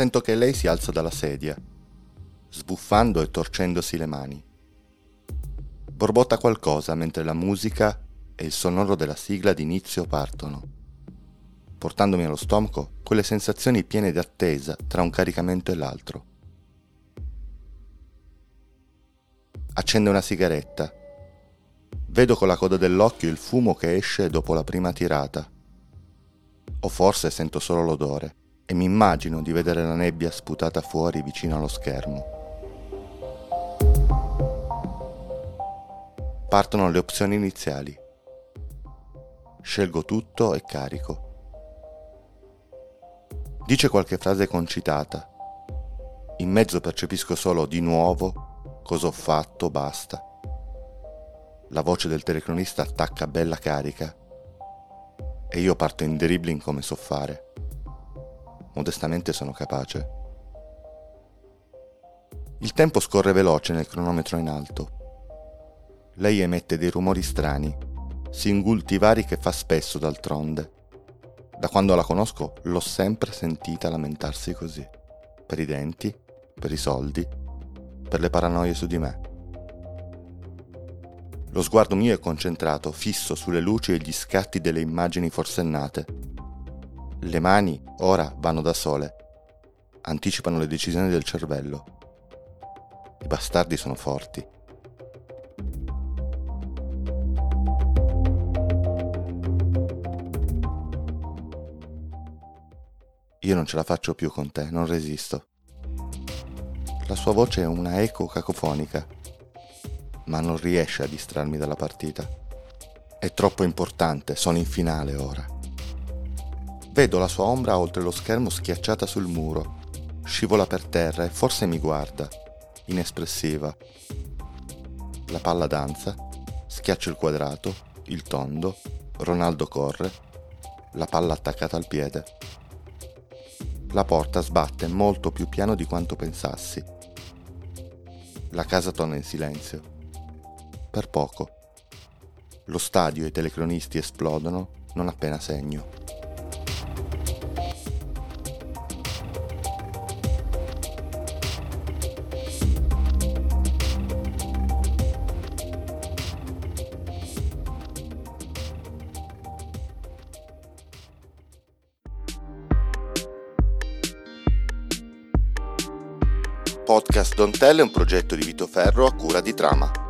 sento che lei si alza dalla sedia, sbuffando e torcendosi le mani. Borbotta qualcosa mentre la musica e il sonoro della sigla d'inizio partono, portandomi allo stomaco quelle sensazioni piene di attesa tra un caricamento e l'altro. Accende una sigaretta. Vedo con la coda dell'occhio il fumo che esce dopo la prima tirata. O forse sento solo l'odore e mi immagino di vedere la nebbia sputata fuori vicino allo schermo. Partono le opzioni iniziali. Scelgo tutto e carico. Dice qualche frase concitata. In mezzo percepisco solo di nuovo, cosa ho fatto, basta. La voce del telecronista attacca bella carica e io parto in dribbling come so fare. Modestamente sono capace. Il tempo scorre veloce nel cronometro in alto. Lei emette dei rumori strani, singulti vari che fa spesso d'altronde. Da quando la conosco l'ho sempre sentita lamentarsi così. Per i denti, per i soldi, per le paranoie su di me. Lo sguardo mio è concentrato, fisso sulle luci e gli scatti delle immagini forsennate. Le mani ora vanno da sole, anticipano le decisioni del cervello. I bastardi sono forti. Io non ce la faccio più con te, non resisto. La sua voce è una eco cacofonica, ma non riesce a distrarmi dalla partita. È troppo importante, sono in finale ora. Vedo la sua ombra oltre lo schermo schiacciata sul muro, scivola per terra e forse mi guarda, inespressiva. La palla danza, schiaccio il quadrato, il tondo, Ronaldo corre, la palla attaccata al piede. La porta sbatte molto più piano di quanto pensassi. La casa torna in silenzio. Per poco. Lo stadio e i telecronisti esplodono non appena segno. Podcast Don't Tell è un progetto di Vito Ferro a cura di Trama.